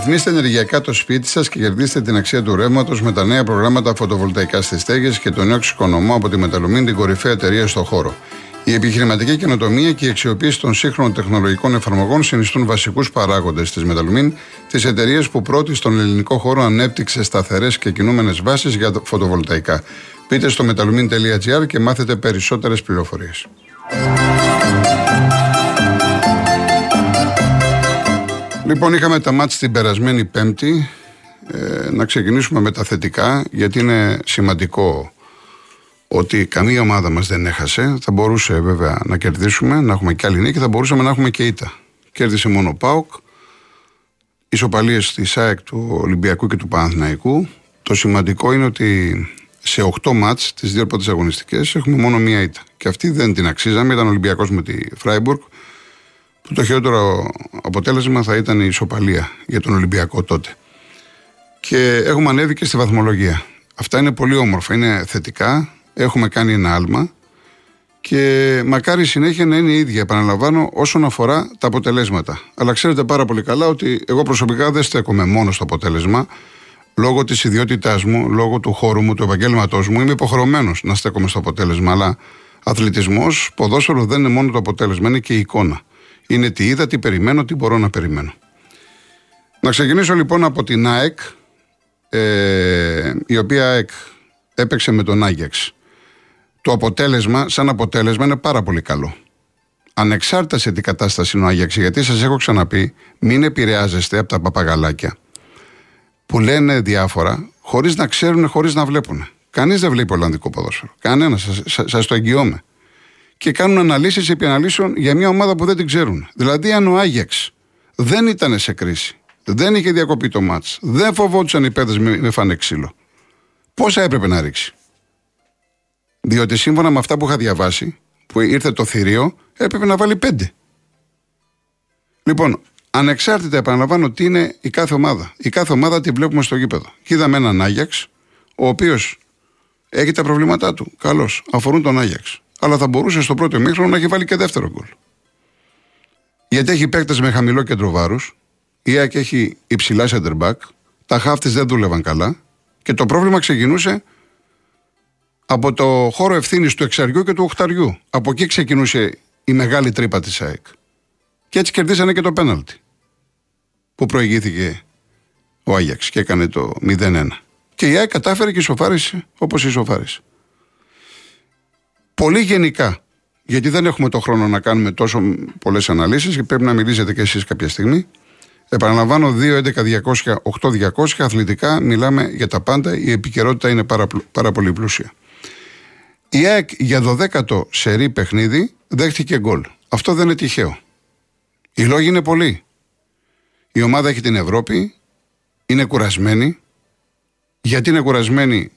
Αναβαθμίστε ενεργειακά το σπίτι σας και κερδίστε την αξία του ρεύματος με τα νέα προγράμματα φωτοβολταϊκά στις στέγες και το νέο εξοικονομώ από τη Μεταλουμίν, την κορυφαία εταιρεία στο χώρο. Η επιχειρηματική καινοτομία και η αξιοποίηση των σύγχρονων τεχνολογικών εφαρμογών συνιστούν βασικούς παράγοντες της Μεταλουμίν, της εταιρείας που πρώτη στον ελληνικό χώρο ανέπτυξε σταθερές και κινούμενες βάσεις για φωτοβολταϊκά. Πείτε στο metalumin.gr και μάθετε περισσότερες πληροφορίες. Λοιπόν, είχαμε τα μάτια την περασμένη Πέμπτη. Ε, να ξεκινήσουμε με τα θετικά, γιατί είναι σημαντικό ότι καμία ομάδα μας δεν έχασε. Θα μπορούσε βέβαια να κερδίσουμε, να έχουμε και άλλη νίκη, θα μπορούσαμε να έχουμε και ήττα. Κέρδισε μόνο ο ΠΑΟΚ, ισοπαλίες τη ΣΑΕΚ του Ολυμπιακού και του Παναθηναϊκού. Το σημαντικό είναι ότι σε 8 μάτς, τις δύο πρώτες αγωνιστικές, έχουμε μόνο μία ήττα. Και αυτή δεν την αξίζαμε, ήταν Ολυμπιακός με τη Φράιμπουργκ που το χειρότερο αποτέλεσμα θα ήταν η ισοπαλία για τον Ολυμπιακό τότε. Και έχουμε ανέβει και στη βαθμολογία. Αυτά είναι πολύ όμορφα, είναι θετικά, έχουμε κάνει ένα άλμα και μακάρι η συνέχεια να είναι η ίδια, επαναλαμβάνω, όσον αφορά τα αποτελέσματα. Αλλά ξέρετε πάρα πολύ καλά ότι εγώ προσωπικά δεν στέκομαι μόνο στο αποτέλεσμα. Λόγω της ιδιότητάς μου, λόγω του χώρου μου, του επαγγέλματός μου, είμαι υποχρεωμένος να στέκομαι στο αποτέλεσμα. Αλλά αθλητισμός, ποδόσφαιρο δεν είναι μόνο το αποτέλεσμα, είναι και η εικόνα είναι τι είδα, τι περιμένω, τι μπορώ να περιμένω. Να ξεκινήσω λοιπόν από την ΑΕΚ, ε, η οποία ΑΕΚ έπαιξε με τον Άγιαξ. Το αποτέλεσμα, σαν αποτέλεσμα, είναι πάρα πολύ καλό. Ανεξάρτητα σε τι κατάσταση είναι ο Άγιαξ, γιατί σας έχω ξαναπεί, μην επηρεάζεστε από τα παπαγαλάκια που λένε διάφορα, χωρίς να ξέρουν, χωρίς να βλέπουν. Κανείς δεν βλέπει Ολλανδικό ποδόσφαιρο. Κανένας, σας το εγγυώμαι και κάνουν αναλύσεις επί αναλύσεων για μια ομάδα που δεν την ξέρουν. Δηλαδή, αν ο Άγιαξ δεν ήταν σε κρίση, δεν είχε διακοπεί το μάτς, δεν φοβόντουσαν οι παίδε με, με φάνε ξύλο, πόσα έπρεπε να ρίξει; Διότι σύμφωνα με αυτά που είχα διαβάσει, που ήρθε το θηρίο, έπρεπε να βάλει πέντε. Λοιπόν, ανεξάρτητα επαναλαμβάνω τι είναι η κάθε ομάδα. Η κάθε ομάδα τη βλέπουμε στο γήπεδο. Και είδαμε έναν Άγιαξ, ο οποίος έχει τα προβλήματά του. Καλώς. Αφορούν τον Άγιαξ αλλά θα μπορούσε στο πρώτο μήχρονο να έχει βάλει και δεύτερο γκολ. Γιατί έχει παίκτες με χαμηλό κέντρο βάρους, η ΑΕΚ έχει υψηλά center back, τα χάφτη δεν δούλευαν καλά και το πρόβλημα ξεκινούσε από το χώρο ευθύνης του εξαριού και του οχταριού. Από εκεί ξεκινούσε η μεγάλη τρύπα της ΑΕΚ. Και έτσι κερδίσανε και το πέναλτι που προηγήθηκε ο Άγιαξ και έκανε το 0-1. Και η ΑΕΚ κατάφερε και ισοφάρισε όπως ισοφάρισε πολύ γενικά. Γιατί δεν έχουμε το χρόνο να κάνουμε τόσο πολλές αναλύσεις και πρέπει να μιλήσετε και εσείς κάποια στιγμή. Επαναλαμβάνω, 2-11-200, 8-200 αθλητικά μιλάμε για τα πάντα. Η επικαιρότητα είναι πάρα, πάρα πολύ πλούσια. Η ΑΕΚ για 12ο σερή παιχνίδι δέχτηκε γκολ. Αυτό δεν είναι τυχαίο. Οι λόγοι είναι πολλοί. Η ομάδα έχει την Ευρώπη, είναι κουρασμένη. Γιατί είναι κουρασμένη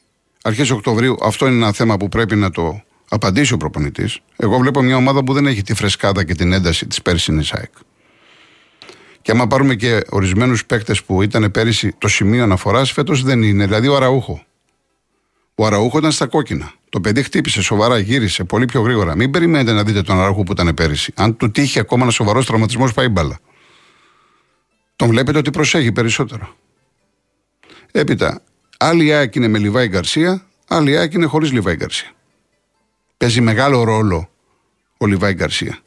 αρχές Οκτωβρίου, αυτό είναι ένα θέμα που πρέπει να το απαντήσει ο προπονητής. Εγώ βλέπω μια ομάδα που δεν έχει τη φρεσκάδα και την ένταση της πέρσινης ΑΕΚ. Και άμα πάρουμε και ορισμένους παίκτες που ήταν πέρυσι το σημείο αναφοράς, φέτος δεν είναι. Δηλαδή ο Αραούχο. Ο Αραούχο ήταν στα κόκκινα. Το παιδί χτύπησε σοβαρά, γύρισε πολύ πιο γρήγορα. Μην περιμένετε να δείτε τον Αραούχο που ήταν πέρυσι. Αν του τύχει ακόμα ένας σοβαρός τραυματισμός, πάει μπάλα. Τον βλέπετε ότι προσέχει περισσότερο. Έπειτα, άλλη ΑΕΚ είναι με Λιβάη Γκαρσία, άλλη ΑΕΚ είναι χωρίς Λιβάη Γκαρσία παίζει μεγάλο ρόλο ο Λιβάη Γκαρσία.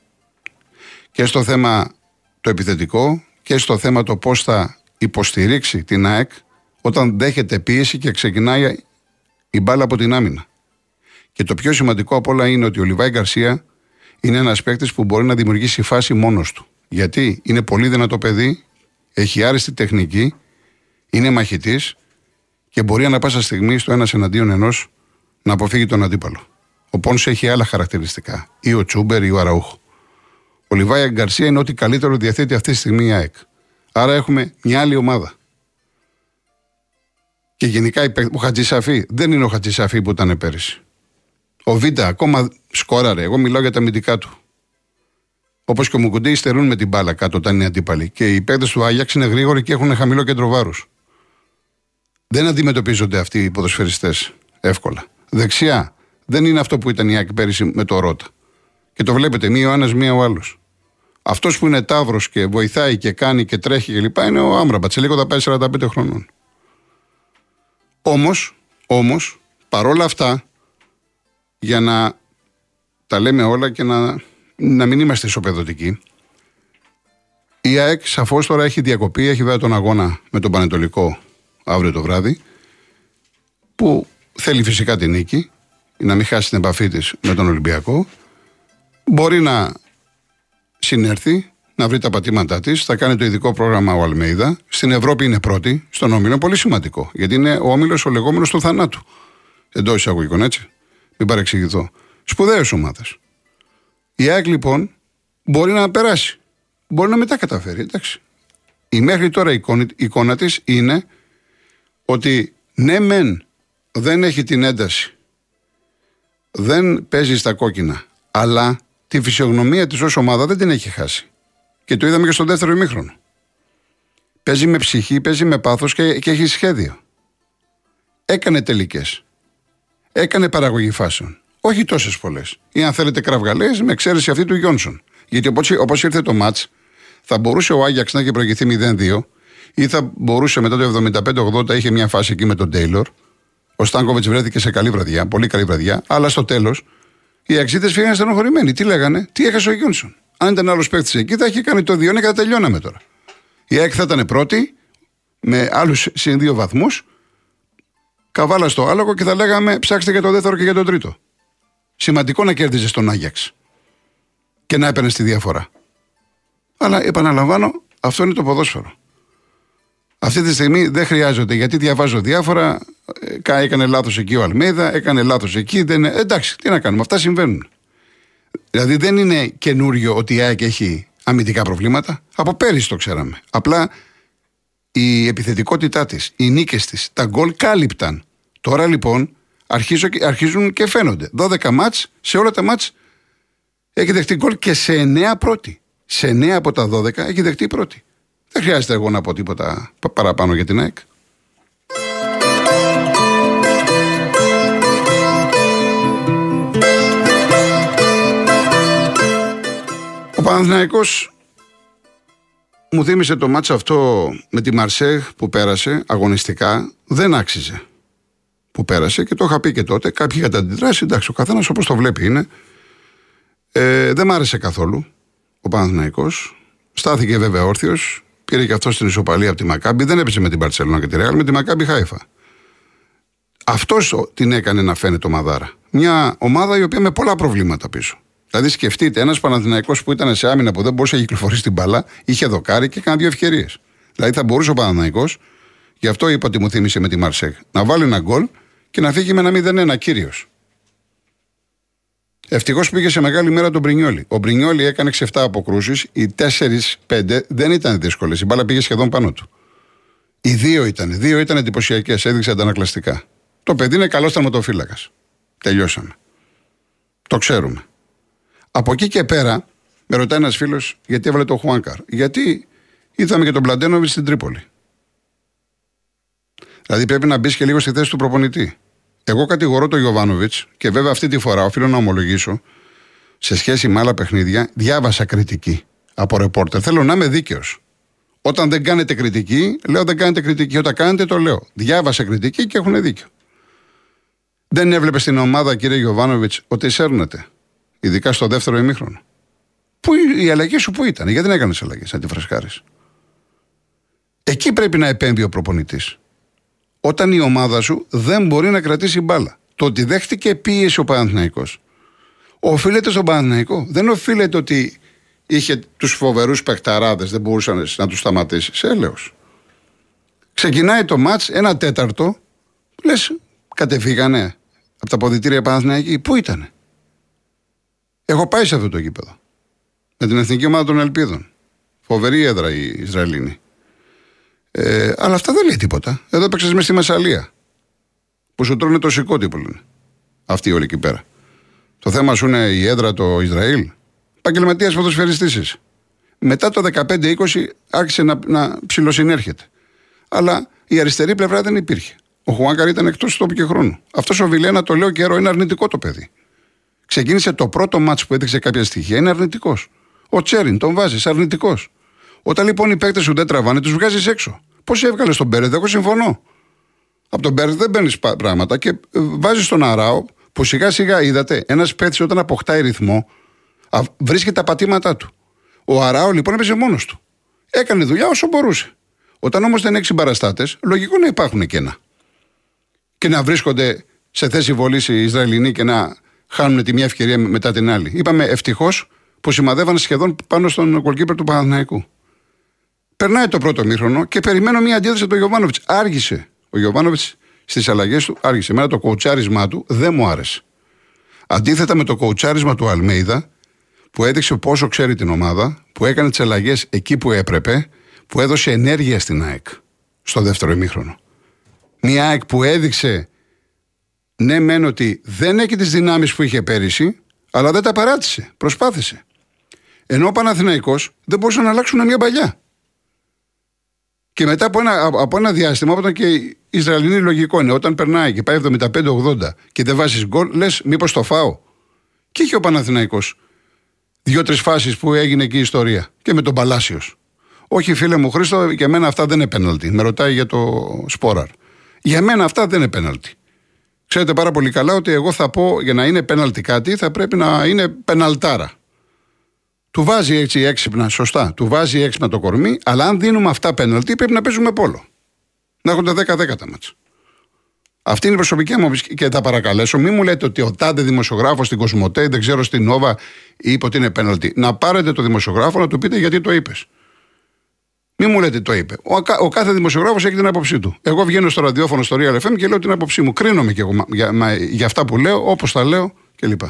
Και στο θέμα το επιθετικό και στο θέμα το πώς θα υποστηρίξει την ΑΕΚ όταν δέχεται πίεση και ξεκινάει η μπάλα από την άμυνα. Και το πιο σημαντικό από όλα είναι ότι ο Λιβάη Γκαρσία είναι ένας παίκτης που μπορεί να δημιουργήσει φάση μόνος του. Γιατί είναι πολύ δυνατό παιδί, έχει άριστη τεχνική, είναι μαχητής και μπορεί ανα πάσα στιγμή στο ένας εναντίον ενός να αποφύγει τον αντίπαλο. Ο Πόνσε έχει άλλα χαρακτηριστικά. Ή ο Τσούμπερ ή ο Αραούχο. Ο Λιβάη Γκαρσία είναι ό,τι καλύτερο διαθέτει αυτή τη στιγμή η ΑΕΚ. Άρα έχουμε μια άλλη ομάδα. Και γενικά ο Χατζησαφή δεν είναι ο Χατζησαφή που ήταν πέρυσι. Ο Βίντα ακόμα σκόραρε. Εγώ μιλάω για τα αμυντικά του. Όπως και ο Μουκουντή υστερούν με την μπάλα κάτω όταν είναι αντίπαλοι. Και οι παίκτες του Άγιαξ είναι γρήγοροι και έχουν χαμηλό κέντρο βάρους. Δεν αντιμετωπίζονται αυτοί οι ποδοσφαιριστές εύκολα. Δεξιά δεν είναι αυτό που ήταν η Άκη πέρυσι με το Ρότα. Και το βλέπετε, μία ο ένας, μία ο άλλος. Αυτός που είναι τάβρος και βοηθάει και κάνει και τρέχει κλπ. είναι ο Άμραμπατ. Σε λίγο θα πάει 45 χρονών. Όμως, όμως, παρόλα αυτά, για να τα λέμε όλα και να, να μην είμαστε ισοπεδωτικοί, η ΑΕΚ σαφώς τώρα έχει διακοπή, έχει βέβαια τον αγώνα με τον Πανετολικό αύριο το βράδυ, που θέλει φυσικά την νίκη, να μην χάσει την επαφή της με τον Ολυμπιακό. Μπορεί να συνέρθει, να βρει τα πατήματά της. Θα κάνει το ειδικό πρόγραμμα ο Αλμέιδα. Στην Ευρώπη είναι πρώτη, στον Όμιλο πολύ σημαντικό. Γιατί είναι ο Όμιλος ο λεγόμενος του θανάτου. Εντός εισαγωγικών, έτσι. Μην παρεξηγηθώ. Σπουδαίε ομάδε. Η ΑΕΚ λοιπόν μπορεί να περάσει. Μπορεί να μετά καταφέρει, εντάξει. Η μέχρι τώρα εικόνα, εικόνα της είναι ότι ναι, μεν δεν έχει την ένταση, δεν παίζει στα κόκκινα, αλλά τη φυσιογνωμία της ως ομάδα δεν την έχει χάσει. Και το είδαμε και στο δεύτερο ημίχρονο. Παίζει με ψυχή, παίζει με πάθος και, και έχει σχέδιο. Έκανε τελικές. Έκανε παραγωγή φάσεων. Όχι τόσες πολλές. Ή αν θέλετε κραυγαλές, με εξαίρεση αυτή του Γιόνσον. Γιατί όπως ήρθε το ματ, θα μπορούσε ο Άγιαξ να έχει προηγηθεί 0-2 ή θα μπορούσε μετά το 75-80 είχε μια φάση εκεί με τον Τέιλορ. Ο Στάνκοβιτς βρέθηκε σε καλή βραδιά, πολύ καλή βραδιά, αλλά στο τέλος οι αξίτες φύγανε στενοχωρημένοι. Τι λέγανε, τι έχασε ο Γιόνσον; Αν ήταν άλλος παίκτης εκεί, θα είχε κάνει το 2 και θα τελειώναμε τώρα. Η ΑΕΚ θα ήταν πρώτη, με άλλους συν δύο βαθμούς, καβάλα στο άλογο και θα λέγαμε ψάξτε για το δεύτερο και για το τρίτο. Σημαντικό να κέρδιζες τον Άγιαξ και να έπαιρνες τη διαφορά. Αλλά επαναλαμβάνω, αυτό είναι το ποδόσφαιρο. Αυτή τη στιγμή δεν χρειάζονται γιατί διαβάζω διάφορα. Ε, έκανε λάθος εκεί ο Αλμέδα, έκανε λάθος εκεί. Δεν... Εντάξει, τι να κάνουμε, αυτά συμβαίνουν. Δηλαδή δεν είναι καινούριο ότι η ΑΕΚ έχει αμυντικά προβλήματα; Από πέρυσι το ξέραμε. Απλά η επιθετικότητά της, οι νίκες της, τα γκολ κάλυπταν. Τώρα λοιπόν αρχίζουν και φαίνονται. 12 μάτς, σε όλα τα μάτς έχει δεχτεί γκολ και σε 9 πρώτη. Σε 9 από τα 12 έχει δεχτεί πρώτη. Δεν χρειάζεται εγώ να πω τίποτα παραπάνω για την ΑΕΚ. Παναθηναϊκός μου θύμισε το μάτς αυτό με τη Μαρσέγ που πέρασε αγωνιστικά. Δεν άξιζε που πέρασε και το είχα πει και τότε. Κάποιοι κατά αντιδράσει, εντάξει, ο καθένας όπως το βλέπει είναι. Ε, δεν μ' άρεσε καθόλου ο Παναθηναϊκός. Στάθηκε βέβαια όρθιος. Πήρε και αυτός στην ισοπαλία από τη Μακάμπη. Δεν έπεσε με την Παρσελόνα και τη Ρεάλ, με τη Μακάμπη Χάιφα. Αυτός την έκανε να φαίνεται ομαδάρα. Μια ομάδα η οποία με πολλά προβλήματα πίσω. Δηλαδή, σκεφτείτε, ένας Παναθηναϊκός που ήταν σε άμυνα που δεν μπορούσε να κυκλοφορήσει την μπαλά, είχε δοκάρει και έκανε δύο ευκαιρίες. Δηλαδή, θα μπορούσε ο Παναθηναϊκός, γι' αυτό είπα ότι μου θύμισε με τη Μαρσέγ, να βάλει ένα γκολ και να φύγει με ένα 0-1 κύριος. Ευτυχώς πήγε σε μεγάλη μέρα τον Μπρινιόλι. Ο Μπρινιόλι έκανε 6-7 αποκρούσεις. Οι 4-5 δεν ήταν δύσκολες. Η μπάλα πήγε σχεδόν πάνω του. Οι δύο ήταν. Δύο ήταν εντυπωσιακές. Έδειξε αντανακλαστικά. Το παιδί είναι καλός θερματοφύλακας. Τελειώσαμε. Το ξέρουμε. Από εκεί και πέρα, με ρωτάει ένας φίλος γιατί έβαλε το Χουάνκαρ. Γιατί είδαμε και τον Πλαντένοβιτς στην Τρίπολη. Δηλαδή πρέπει να μπεις και λίγο στη θέση του προπονητή. Εγώ κατηγορώ τον Γιωβάνοβιτς και βέβαια αυτή τη φορά οφείλω να ομολογήσω σε σχέση με άλλα παιχνίδια, διάβασα κριτική από ρεπόρτερ. Θέλω να είμαι δίκαιος. Όταν δεν κάνετε κριτική, λέω δεν κάνετε κριτική. Όταν κάνετε, το λέω. Διάβασα κριτική και έχουν δίκιο. Δεν έβλεπε στην ομάδα, κύριε Γιωβάνοβιτς, ότι σέρνετε. Ειδικά στο δεύτερο ημίχρονο. Πού η αλλαγή σου πού ήταν, γιατί δεν έκανες αλλαγές, αν τη φρεσκάρει. Εκεί πρέπει να επέμβει ο προπονητής όταν η ομάδα σου δεν μπορεί να κρατήσει μπάλα. Το ότι δέχτηκε πίεση ο Παναθηναϊκός οφείλεται στον Παναθηναϊκό. Δεν οφείλεται ότι είχε τους φοβερούς παιχταράδες, δεν μπορούσε να τους σταματήσει. Σε έλεος. Ξεκινάει το μάτς, ένα τέταρτο, λες, κατεφύγανε από τα ποδητήρια Παναθηναϊκή. Πού ήταν. Έχω πάει σε αυτό το γήπεδο. Με την εθνική ομάδα των Ελπίδων. Φοβερή έδρα η Ισραηλίνη. Ε, αλλά αυτά δεν λέει τίποτα. Εδώ έπαιξες με στη Μεσαλία. Που σου τρώνε το σηκώτη που λένε. Αυτοί όλοι εκεί πέρα. Το θέμα σου είναι η έδρα το Ισραήλ. Επαγγελματίας ποδοσφαιριστής. Μετά το 15-20 άρχισε να, να ψηλοσυνέρχεται. Αλλά η αριστερή πλευρά δεν υπήρχε. Ο Χουάνκαρ ήταν εκτός τόπου και χρόνου. Αυτός ο Βιλένα, το λέω καιρό, είναι αρνητικό το παιδί. Ξεκίνησε το πρώτο μάτσο που έδειξε κάποια στοιχεία, είναι αρνητικός. Ο Τσέριν τον βάζεις αρνητικός. Όταν λοιπόν οι παίκτες σου δεν τραβάνε, τους βγάζεις έξω. Πώς έβγαλες τον Μπέρετ, εγώ συμφωνώ. Από τον Μπέρετ δεν παίρνεις πράγματα και ε, βάζεις τον Αράο που σιγά σιγά είδατε ένας παίκτης όταν αποκτάει ρυθμό βρίσκει τα πατήματά του. Ο Αράο λοιπόν έπαιζε μόνος του. Έκανε δουλειά όσο μπορούσε. Όταν όμως δεν έχει συμπαραστάτες, λογικό να υπάρχουν κένα. Και να βρίσκονται σε θέση βολής οι Ισραηλινοί και να χάνουν τη μια ευκαιρία μετά την άλλη. Είπαμε ευτυχώς που σημαδεύαν σχεδόν πάνω στον κολκίπερ του Παναθηναϊκού. Περνάει το πρώτο μήχρονο και περιμένω μια αντίδραση από τον Γιωβάνοβιτς. Άργησε. Ο Γιωβάνοβιτς στις αλλαγές του άργησε. Εμένα το κοουτσάρισμά του δεν μου άρεσε. Αντίθετα με το κοουτσάρισμα του Αλμέιδα, που έδειξε πόσο ξέρει την ομάδα, που έκανε τις αλλαγές εκεί που έπρεπε, που έδωσε ενέργεια στην ΑΕΚ στο δεύτερο ημίχρονο. Μια ΑΕΚ που έδειξε ναι, μεν ότι δεν έχει τις δυνάμεις που είχε πέρυσι, αλλά δεν τα παράτησε. Προσπάθησε. Ενώ ο Παναθηναϊκός δεν μπορούσε να αλλάξουν μια παλιά. Και μετά από ένα, από ένα διάστημα, όταν και η Ισραηλινή λογικό είναι, όταν περνάει και πάει 75-80 και δεν βάζεις γκολ, λες, μήπως το φάω. Και είχε ο Παναθηναϊκός δύο-τρεις φάσεις που έγινε εκεί η ιστορία. Και με τον Παλάσιος. Όχι, φίλε μου, Χρήστο, για μένα αυτά δεν είναι πέναλτι. Με ρωτάει για το Σπόραρ. Για μένα αυτά δεν είναι πέναλτι. Ξέρετε πάρα πολύ καλά ότι εγώ θα πω για να είναι πέναλτι κάτι θα πρέπει να είναι πεναλτάρα. Του βάζει έτσι έξυπνα, σωστά. Του βάζει έξυπνα το κορμί, αλλά αν δίνουμε αυτά πέναλτι πρέπει να παίζουμε πόλο. Να έχουν 10-10 τα μάτσα. Αυτή είναι η προσωπική μου και θα παρακαλέσω. Μην μου λέτε ότι ο τάδε δημοσιογράφος στην Κοσμοτέ, δεν ξέρω στην Νόβα, είπε ότι είναι πέναλτι. Να πάρετε το δημοσιογράφο να του πείτε γιατί το είπες. Μην μου λέτε το είπε. Ο, ο κάθε δημοσιογράφος έχει την άποψή του. Εγώ βγαίνω στο ραδιόφωνο στο Real FM και λέω την άποψή μου. Κρίνομαι και εγώ για, για αυτά που λέω, όπως τα λέω κλπ.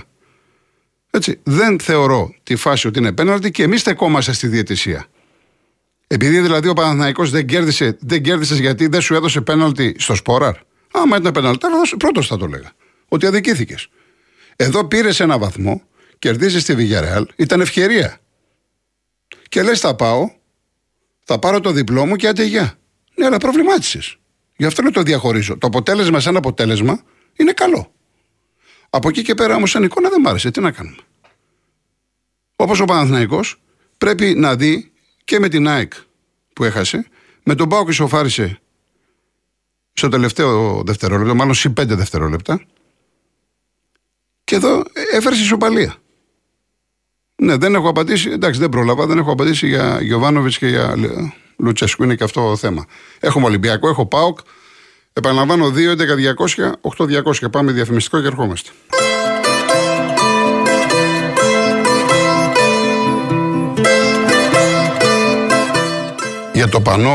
Έτσι. Δεν θεωρώ τη φάση ότι είναι πέναλτι και εμείς στεκόμαστε στη διαιτησία. Επειδή δηλαδή ο Παναθηναϊκός δεν κέρδισε, δεν κέρδισες γιατί δεν σου έδωσε πέναλτι στο Σπόραρ. Άμα ήταν πέναλτι, πρώτος θα το λέγα. Ότι αδικήθηκες. Εδώ πήρες ένα βαθμό, κερδίζεις τη Βηγιαρεάλ, ήταν ευκαιρία. Και λες, θα πάω, θα πάρω το διπλό μου και άντε γεια. Ναι, αλλά προβλημάτισες. Γι' αυτό να το διαχωρίζω. Το αποτέλεσμα σαν αποτέλεσμα είναι καλό. Από εκεί και πέρα όμως σαν εικόνα δεν μ' άρεσε. Τι να κάνουμε. Όπως ο Παναθηναϊκός πρέπει να δει και με την ΑΕΚ που έχασε, με τον Πάο και σοφάρισε στο τελευταίο δευτερόλεπτο, μάλλον σε πέντε δευτερόλεπτα. Και εδώ έφερε ισοπαλία. Ναι, δεν έχω απαντήσει. Εντάξει, δεν πρόλαβα. Δεν έχω απαντήσει για Γιωβάνοβιτς και για Λουτσέσκου. Είναι και αυτό το θέμα. Έχουμε Ολυμπιακό, έχω ΠΑΟΚ. Επαναλαμβάνω 2, 11, 200, 8, 200. Πάμε διαφημιστικό και ερχόμαστε. Για το πανό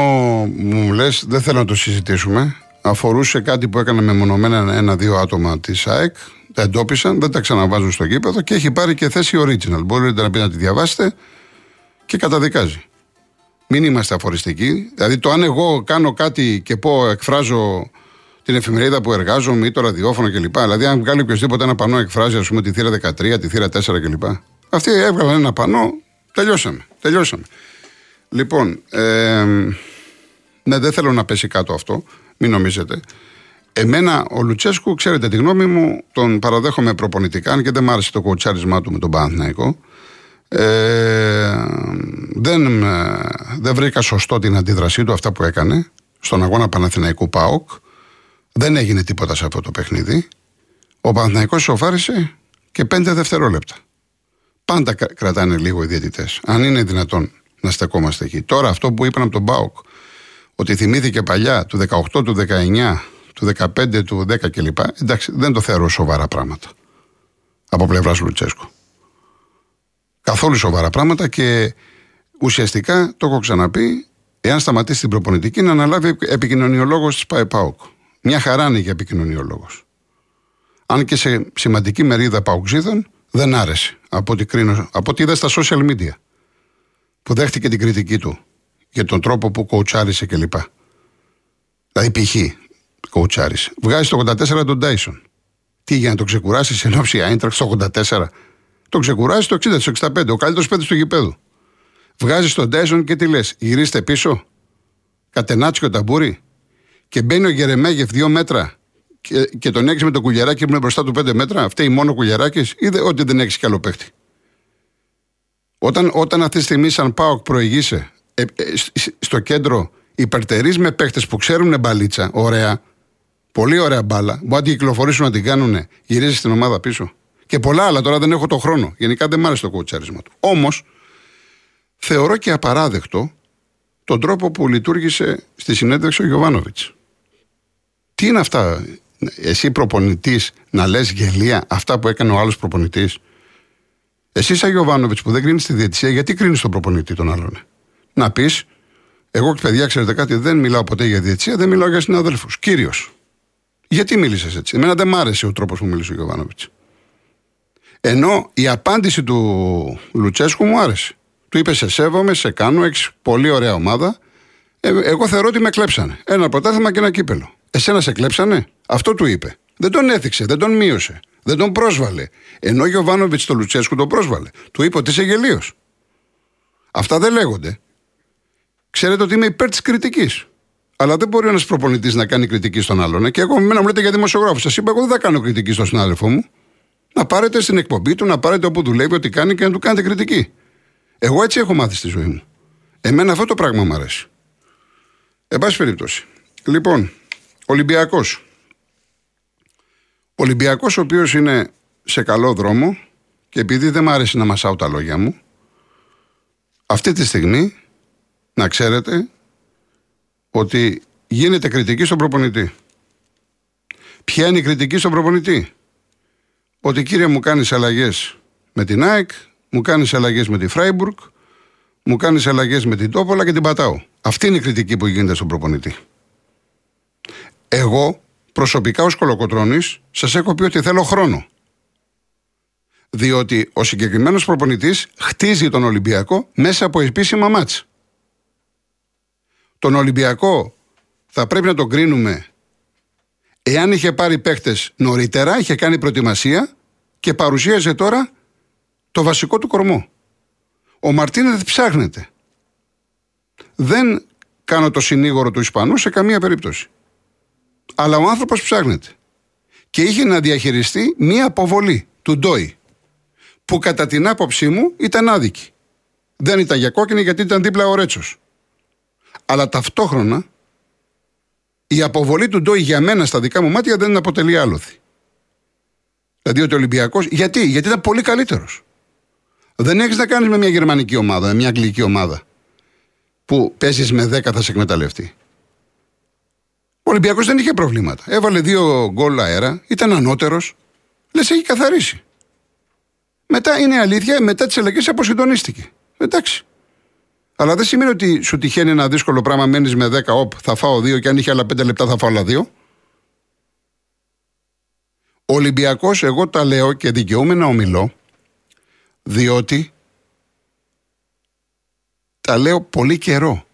μου λες δεν θέλω να το συζητήσουμε. Αφορούσε κάτι που έκανε μεμονωμένα ένα-δύο άτομα της ΑΕΚ τα εντόπισαν, δεν τα ξαναβάζουν στο γήπεδο και έχει πάρει και θέση original. Μπορείτε να πει να τη διαβάσετε και καταδικάζει. Μην είμαστε αφοριστικοί. Δηλαδή, το αν εγώ κάνω κάτι και πω, εκφράζω την εφημερίδα που εργάζομαι ή το ραδιόφωνο κλπ. Δηλαδή, αν βγάλει οποιοδήποτε ένα πανό, εκφράζει ας πούμε τη θύρα 13, τη θύρα 4 κλπ. Αυτοί έβγαλαν ένα πανό, τελειώσαμε. τελειώσαμε. Λοιπόν, ε, ναι, δεν θέλω να πέσει κάτω αυτό, μην νομίζετε. Εμένα ο Λουτσέσκου, ξέρετε τη γνώμη μου, τον παραδέχομαι προπονητικά, αν και δεν μ' άρεσε το κοουτσάρισμά του με τον Παναθηναϊκό. Ε, δεν, ε, δεν βρήκα σωστό την αντίδρασή του αυτά που έκανε στον αγώνα Παναθηναϊκού ΠΑΟΚ. Δεν έγινε τίποτα σε αυτό το παιχνίδι. Ο Παναθηναϊκός σοφάρισε και πέντε δευτερόλεπτα. Πάντα κρατάνε λίγο οι διαιτητές. Αν είναι δυνατόν να στεκόμαστε εκεί. Τώρα αυτό που είπαν από τον ΠΑΟΚ, ότι θυμήθηκε παλιά του 18, του 19, του 15, του 10 κλπ. Εντάξει, δεν το θεωρώ σοβαρά πράγματα. Από πλευράς Λουτσέσκου. Καθόλου σοβαρά πράγματα και ουσιαστικά το έχω ξαναπεί, εάν σταματήσει την προπονητική να αναλάβει επικοινωνιολόγος της ΠΑΕΠΑΟΚ. Μια χαρά είναι για επικοινωνιολόγος. Αν και σε σημαντική μερίδα παουξίδων δεν άρεσε από ό,τι, κρίνω, από ό,τι είδα στα social media. Που δέχτηκε την κριτική του για τον τρόπο που κοουτσάρισε κλπ. Δηλαδή, π.χ κοουτσάρη. Βγάζει το 84 τον Τάισον. Τι για να το ξεκουράσει σε ενόψη Άιντραξ το 84. Το ξεκουράζει το 60, το 65. Ο καλύτερος παίκτης του γηπέδου. Βγάζεις τον Τάισον και τι λες, γυρίστε πίσω. Κατενάτσιο ταμπούρι. Και μπαίνει ο Γερεμέγεφ δύο μέτρα και, και τον έχεις με το κουλιαράκι που είναι μπροστά του 5 μέτρα. Φταίει μόνο κουλιαράκι ή ότι δεν έχεις κι άλλο παίκτη. Όταν, όταν αυτή τη στιγμή, σαν Πάοκ προηγείσαι ε, ε, στο κέντρο υπερτερείς με παίχτες που ξέρουν μπαλίτσα, ωραία, πολύ ωραία μπάλα, μπορεί να την κυκλοφορήσουν να την κάνουν, γυρίζεις στην ομάδα πίσω. Και πολλά άλλα τώρα δεν έχω το χρόνο. Γενικά δεν μ' άρεσε το κουτσάρισμα του. Όμως, θεωρώ και απαράδεκτο τον τρόπο που λειτουργήσε στη συνέντευξη ο Γιωβάνοβιτς. Τι είναι αυτά, εσύ προπονητής να λες γελία αυτά που έκανε ο άλλος προπονητής; Εσύ, σαν Γιωβάνοβιτς που δεν κρίνεις τη διαιτησία, γιατί κρίνεις τον προπονητή των άλλων. Να πεις, εγώ και παιδιά, ξέρετε κάτι, δεν μιλάω ποτέ για διαιτησία, δεν μιλάω για συναδέλφους. Κύριος. Γιατί μίλησες έτσι; Εμένα δεν μ' άρεσε ο τρόπος που μίλησε ο Γιωβάνοβιτς. Ενώ η απάντηση του Λουτσέσκου μου άρεσε. Του είπε: Σε σέβομαι, σε κάνω, έχεις πολύ ωραία ομάδα. Ε, εγώ θεωρώ ότι με κλέψανε. Ένα πρωτάθλημα και ένα κύπελο. Εσένα σε κλέψανε. Αυτό του είπε. Δεν τον έθιξε, δεν τον μείωσε. Δεν τον πρόσβαλε. Ενώ ο Γιωβάνοβιτς το Λουτσέσκου τον πρόσβαλε. Του είπε ότι είσαι γελίος. Αυτά δεν λέγονται. Ξέρετε ότι είμαι υπέρ της κριτικής. Αλλά δεν μπορεί ένας προπονητής να κάνει κριτική στον άλλον. Ε, και εγώ, με μου λέτε για δημοσιογράφο. Σας είπα, εγώ δεν θα κάνω κριτική στον συνάδελφό μου. Να πάρετε στην εκπομπή του, να πάρετε όπου δουλεύει, ό,τι κάνει και να του κάνετε κριτική. Εγώ έτσι έχω μάθει στη ζωή μου. Εμένα αυτό το πράγμα μου αρέσει. Εν πάση περιπτώσει. Λοιπόν, Ολυμπιακός. Ολυμπιακός ο οποίος είναι σε καλό δρόμο και επειδή δεν μου άρεσε να μασάω τα λόγια μου, αυτή τη στιγμή να ξέρετε ότι γίνεται κριτική στον προπονητή. Ποια είναι η κριτική στον προπονητή; Ότι κύριε μου κάνεις αλλαγές με την ΑΕΚ, μου κάνεις αλλαγές με τη Φράιμπουργκ, μου κάνεις αλλαγές με την Τόπολα και την πατάω. Αυτή είναι η κριτική που γίνεται στον προπονητή. Εγώ προσωπικά ως κολοκοτρόνη σας έχω πει ότι θέλω χρόνο. Διότι ο συγκεκριμένος προπονητής χτίζει τον Ολυμπιακό μέσα από επίσημα μάτς. Τον Ολυμπιακό θα πρέπει να τον κρίνουμε εάν είχε πάρει παίχτες νωρίτερα, είχε κάνει προετοιμασία και παρουσίαζε τώρα το βασικό του κορμό. Ο Μαρτίνεθ ψάχνεται. Δεν κάνω το συνήγορο του Ισπανού σε καμία περίπτωση. Αλλά ο άνθρωπος ψάχνεται. Και είχε να διαχειριστεί μία αποβολή του Ντόι. Που κατά την άποψή μου ήταν άδικη. Δεν ήταν για κόκκινη γιατί ήταν δίπλα ο Ρέτσος. Αλλά ταυτόχρονα η αποβολή του Ντόι για μένα στα δικά μου μάτια δεν αποτελεί άλοθη. Δηλαδή ότι ο Ολυμπιακό. Γιατί; Γιατί ήταν πολύ καλύτερος. Δεν έχεις να κάνεις με μια γερμανική ομάδα, με μια αγγλική ομάδα που παίζει με 10 θα σε εκμεταλλευτεί. Ο Ολυμπιακός δεν είχε προβλήματα. Έβαλε δύο γκολ αέρα, ήταν ανώτερος. Λες, έχει καθαρίσει. Μετά είναι αλήθεια, μετά τις αλλαγές αποσυντονίστηκε. Εντάξει. Αλλά δεν σημαίνει ότι σου τυχαίνει ένα δύσκολο πράγμα, μένεις με 10 οπ, θα φάω 2 και αν είχε άλλα 5 λεπτά θα φάω άλλα 2. Ο Ολυμπιακός, εγώ τα λέω και δικαιούμαι να ομιλώ, διότι τα λέω πολύ καιρό.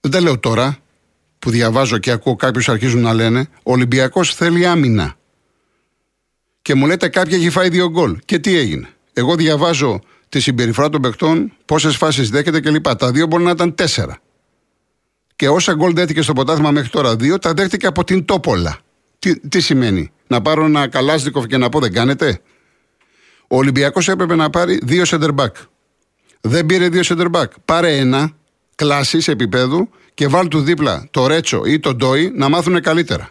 Δεν τα λέω τώρα που διαβάζω και ακούω κάποιους αρχίζουν να λένε ο Ολυμπιακός θέλει άμυνα. Και μου λέτε κάποια έχει φάει δύο γκολ. Και τι έγινε. Εγώ διαβάζω τη συμπεριφορά των παιχτών, πόσες φάσεις δέχεται κλπ. Τα δύο μπορεί να ήταν τέσσερα. Και όσα γκολ δέχτηκε στο ποτάθμα μέχρι τώρα δύο, τα δέχτηκε από την Τόπολα. Τι, τι σημαίνει, Να πάρω ένα καλάσδικοφ και να πω δεν κάνετε. Ο Ολυμπιακός έπρεπε να πάρει δύο center back. Δεν πήρε δύο center back. Πάρε ένα κλάσης επίπεδου και βάλει του δίπλα το Ρέτσο ή το Ντόι να μάθουν καλύτερα.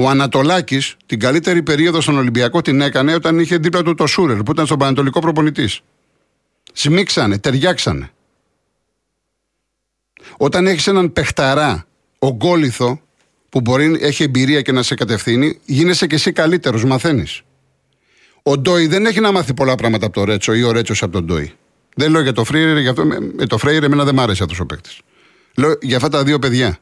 Ο Ανατολάκης την καλύτερη περίοδο στον Ολυμπιακό την έκανε όταν είχε δίπλα του το Σούρερ που ήταν στον Πανατολικό προπονητής. Σμίξανε, ταιριάξανε. Όταν έχεις έναν παιχταρά, ογκόλυθο, που μπορεί έχει εμπειρία και να σε κατευθύνει, γίνεσαι και εσύ καλύτερος, μαθαίνεις. Ο Ντόι δεν έχει να μάθει πολλά πράγματα από το Ρέτσο ή ο Ρέτσος από τον Ντόι. Δεν λέω για το Φρέιρε, για αυτό, με το Φρέιρε εμένα δεν μ' άρεσε αυτός ο παίκτης. Λέω για αυτά τα δύο παιδιά.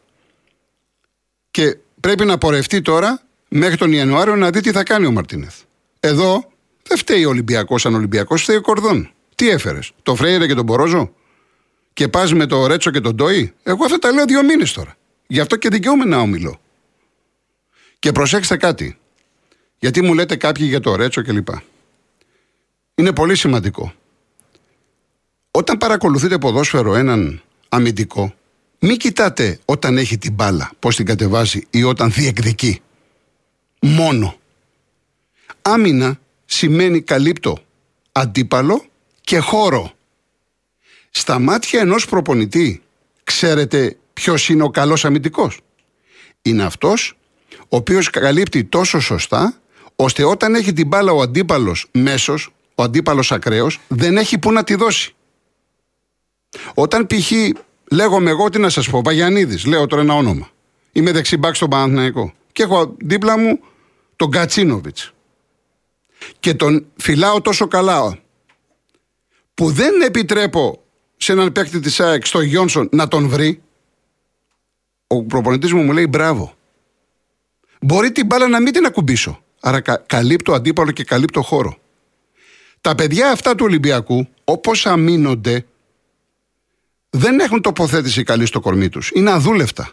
Και πρέπει να πορευτεί τώρα μέχρι τον Ιανουάριο να δει τι θα κάνει ο Μαρτίνεθ. Εδώ δεν φταίει ο Ολυμπιακός σαν Ολυμπιακός, φταίει ο Κορδόν. Τι έφερες, το Φρέιρε και τον Μπορόζο; Και πας με το Ρέτσο και τον Ντόι; Εγώ αυτά τα λέω δύο μήνες τώρα. Γι' αυτό και δικαιούμαι να ομιλώ. Και προσέξτε κάτι. Γιατί μου λέτε κάποιοι για το Ρέτσο κλπ. Είναι πολύ σημαντικό. Όταν παρακολουθείτε ποδόσφαιρο έναν αμυντικό, μην κοιτάτε όταν έχει την μπάλα, πώς την κατεβάζει ή όταν διεκδικεί. Μόνο. Άμυνα σημαίνει καλύπτω αντίπαλο και χώρο. Στα μάτια ενός προπονητή, ξέρετε ποιος είναι ο καλός αμυντικός; Είναι αυτός ο οποίος καλύπτει τόσο σωστά, ώστε όταν έχει την μπάλα ο αντίπαλος μέσος, ο αντίπαλος ακραίος, δεν έχει που να τη δώσει. Όταν π.χ. λέγομαι εγώ τι να σας πω, Παγιανίδης, λέω τώρα ένα όνομα. Είμαι δεξιμπάκ στον Παναθηναϊκό και έχω δίπλα μου τον Κατσίνοβιτς. Και τον φυλάω τόσο καλά που δεν επιτρέπω σε έναν παίκτη της ΑΕΚ στο Γιόνσον να τον βρει. Ο προπονητής μου μου λέει μπράβο. Μπορεί την μπάλα να μην την ακουμπήσω. Άρα κα, καλύπτω αντίπαλο και καλύπτω χώρο. Τα παιδιά αυτά του Ολυμπιακού, όπως αμήνονται, δεν έχουν τοποθέτηση καλή στο κορμί τους. Είναι αδούλευτα.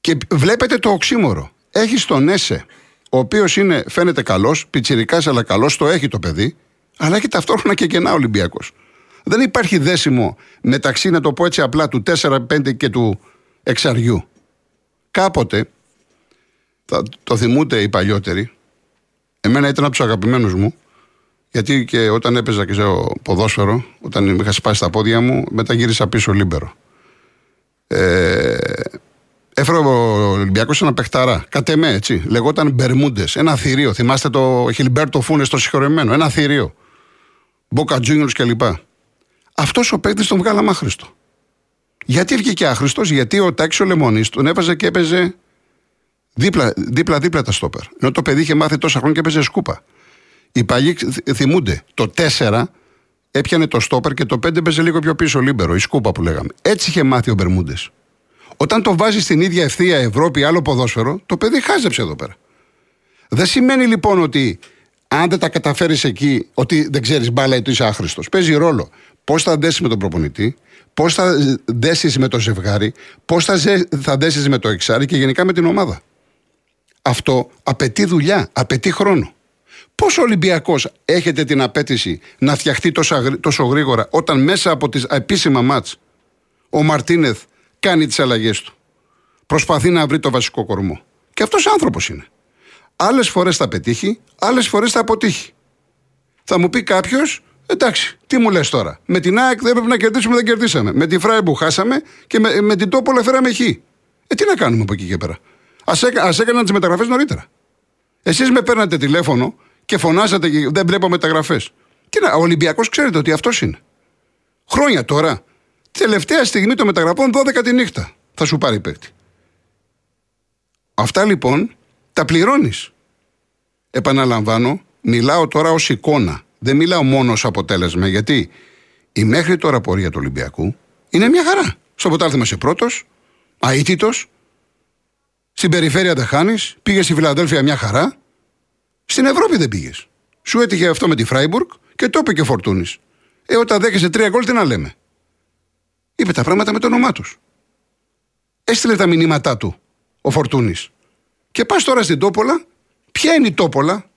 Και βλέπετε το οξύμορο. Έχει τον Έσε, ο οποίος φαίνεται καλός, πιτσυρικά αλλά καλός, το έχει το παιδί, αλλά έχει ταυτόχρονα και κενά Ολυμπιακός. Δεν υπάρχει δέσιμο μεταξύ, να το πω έτσι απλά, του 4-5 και του εξαριού. Κάποτε, θα το θυμούνται οι παλιότεροι, εμένα ήταν από τους αγαπημένους μου, γιατί και όταν έπαιζα και σε ποδόσφαιρο, όταν είχα σπάσει τα πόδια μου, μετά γύρισα πίσω λίμπερο. Ε, Έφερε ο Ολυμπιακός ένα παιχταρά. Κατ' εμέ, έτσι. Λεγόταν Μπερμούντες. Ένα θηρίο. Θυμάστε το Χιλμπέρτο Φούνες στο συγχωρεμένο. Ένα θηρίο. Μπόκα Τζούνιορ κλπ. Αυτός ο παίκτης τον βγάλαμε άχρηστο. Γιατί βγήκε άχρηστος, γιατί ο Τάξη ο Λεμόνη τον έβαζε και έπαιζε δίπλα-δίπλα τα στόπερ. Ενώ το παιδί είχε μάθει τόσα χρόνια και έπαιζε σκούπα. Οι παλιοί θυμούνται. Το 4 έπιανε το στόπερ και το 5 έπαιζε λίγο πιο πίσω λίμπερο, η σκούπα που λέγαμε. Έτσι είχε μάθει ο Μπερμούντες. Όταν το βάζει στην ίδια ευθεία Ευρώπη, άλλο ποδόσφαιρο, το παιδί χάζεψε εδώ πέρα. Δεν σημαίνει λοιπόν ότι αν δεν τα καταφέρεις εκεί, ότι δεν ξέρεις μπάλα ή ότι είσαι άχρηστος. Παίζει ρόλο πώς θα δέσει με τον προπονητή, πώς θα δέσει με το ζευγάρι, πώς θα, θα δέσει με το εξάρι και γενικά με την ομάδα. Αυτό απαιτεί δουλειά, απαιτεί χρόνο. Πώ ο Ολυμπιακός έχετε την απέτηση να φτιαχτεί τόσο, τόσο γρήγορα όταν μέσα από τις επίσημα μάτς ο Μαρτίνεθ κάνει τις αλλαγές του. Προσπαθεί να βρει το βασικό κορμό. Και αυτός άνθρωπος είναι. Άλλες φορές θα πετύχει, άλλες φορές θα αποτύχει. Θα μου πει κάποιος, εντάξει, τι μου λες τώρα; Με την ΑΕΚ δεν έπρεπε να κερδίσουμε, δεν κερδίσαμε. Με τη Φράιμπου χάσαμε και με, με την Τόπολα φέραμε χ. Ε, τι να κάνουμε από εκεί και πέρα; Α έκα, έκαναν τις μεταγραφές νωρίτερα. Εσείς με παίρνατε τηλέφωνο και φωνάζατε και δεν βλέπω μεταγραφές. Τι να, ο Ολυμπιακός ξέρετε ότι αυτός είναι. Χρόνια τώρα Τελευταία στιγμή των μεταγραφών 12 τη νύχτα θα σου πάρει παίκτη. Αυτά λοιπόν τα πληρώνεις. Επαναλαμβάνω, μιλάω τώρα ως εικόνα. Δεν μιλάω μόνο ως αποτέλεσμα γιατί η μέχρι τώρα πορεία του Ολυμπιακού είναι μια χαρά. Στο ποτάλθημα είσαι πρώτος, αίτητος. Στην περιφέρεια δεν χάνεις. Πήγες στη Φιλαδέλφια μια χαρά. Στην Ευρώπη δεν πήγες. Σου έτυχε αυτό με τη Φράιμπουργκ και το είπε και Φορτούνης. Ε, όταν δέχεσαι τρία γκολ, τι να λέμε. Είπε τα πράγματα με το όνομά τους. Έστειλε τα μηνύματά του ο Φορτούνης. Και πας τώρα στην Τόπολα. Ποια είναι η Τόπολα;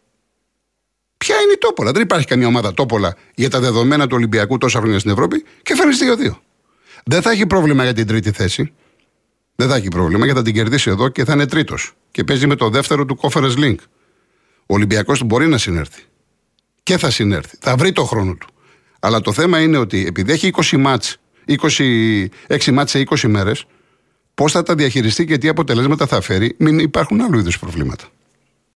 Ποια είναι η Τόπολα; Δεν υπάρχει καμία ομάδα Τόπολα για τα δεδομένα του Ολυμπιακού τόσα χρόνια στην Ευρώπη και φέρνει 2-2. Δεν θα έχει πρόβλημα για την τρίτη θέση. Δεν θα έχει πρόβλημα γιατί θα την κερδίσει εδώ και θα είναι τρίτος. Και παίζει με το δεύτερο του Conference Link. Ο Ολυμπιακός μπορεί να συνέρθει. Και θα συνέρθει. Θα βρει το χρόνο του. Αλλά το θέμα είναι ότι επειδή έχει 20 μάτς 26 μάτς σε 20 μέρες, πώς θα τα διαχειριστεί και τι αποτελέσματα θα φέρει, μην υπάρχουν άλλου είδους προβλήματα.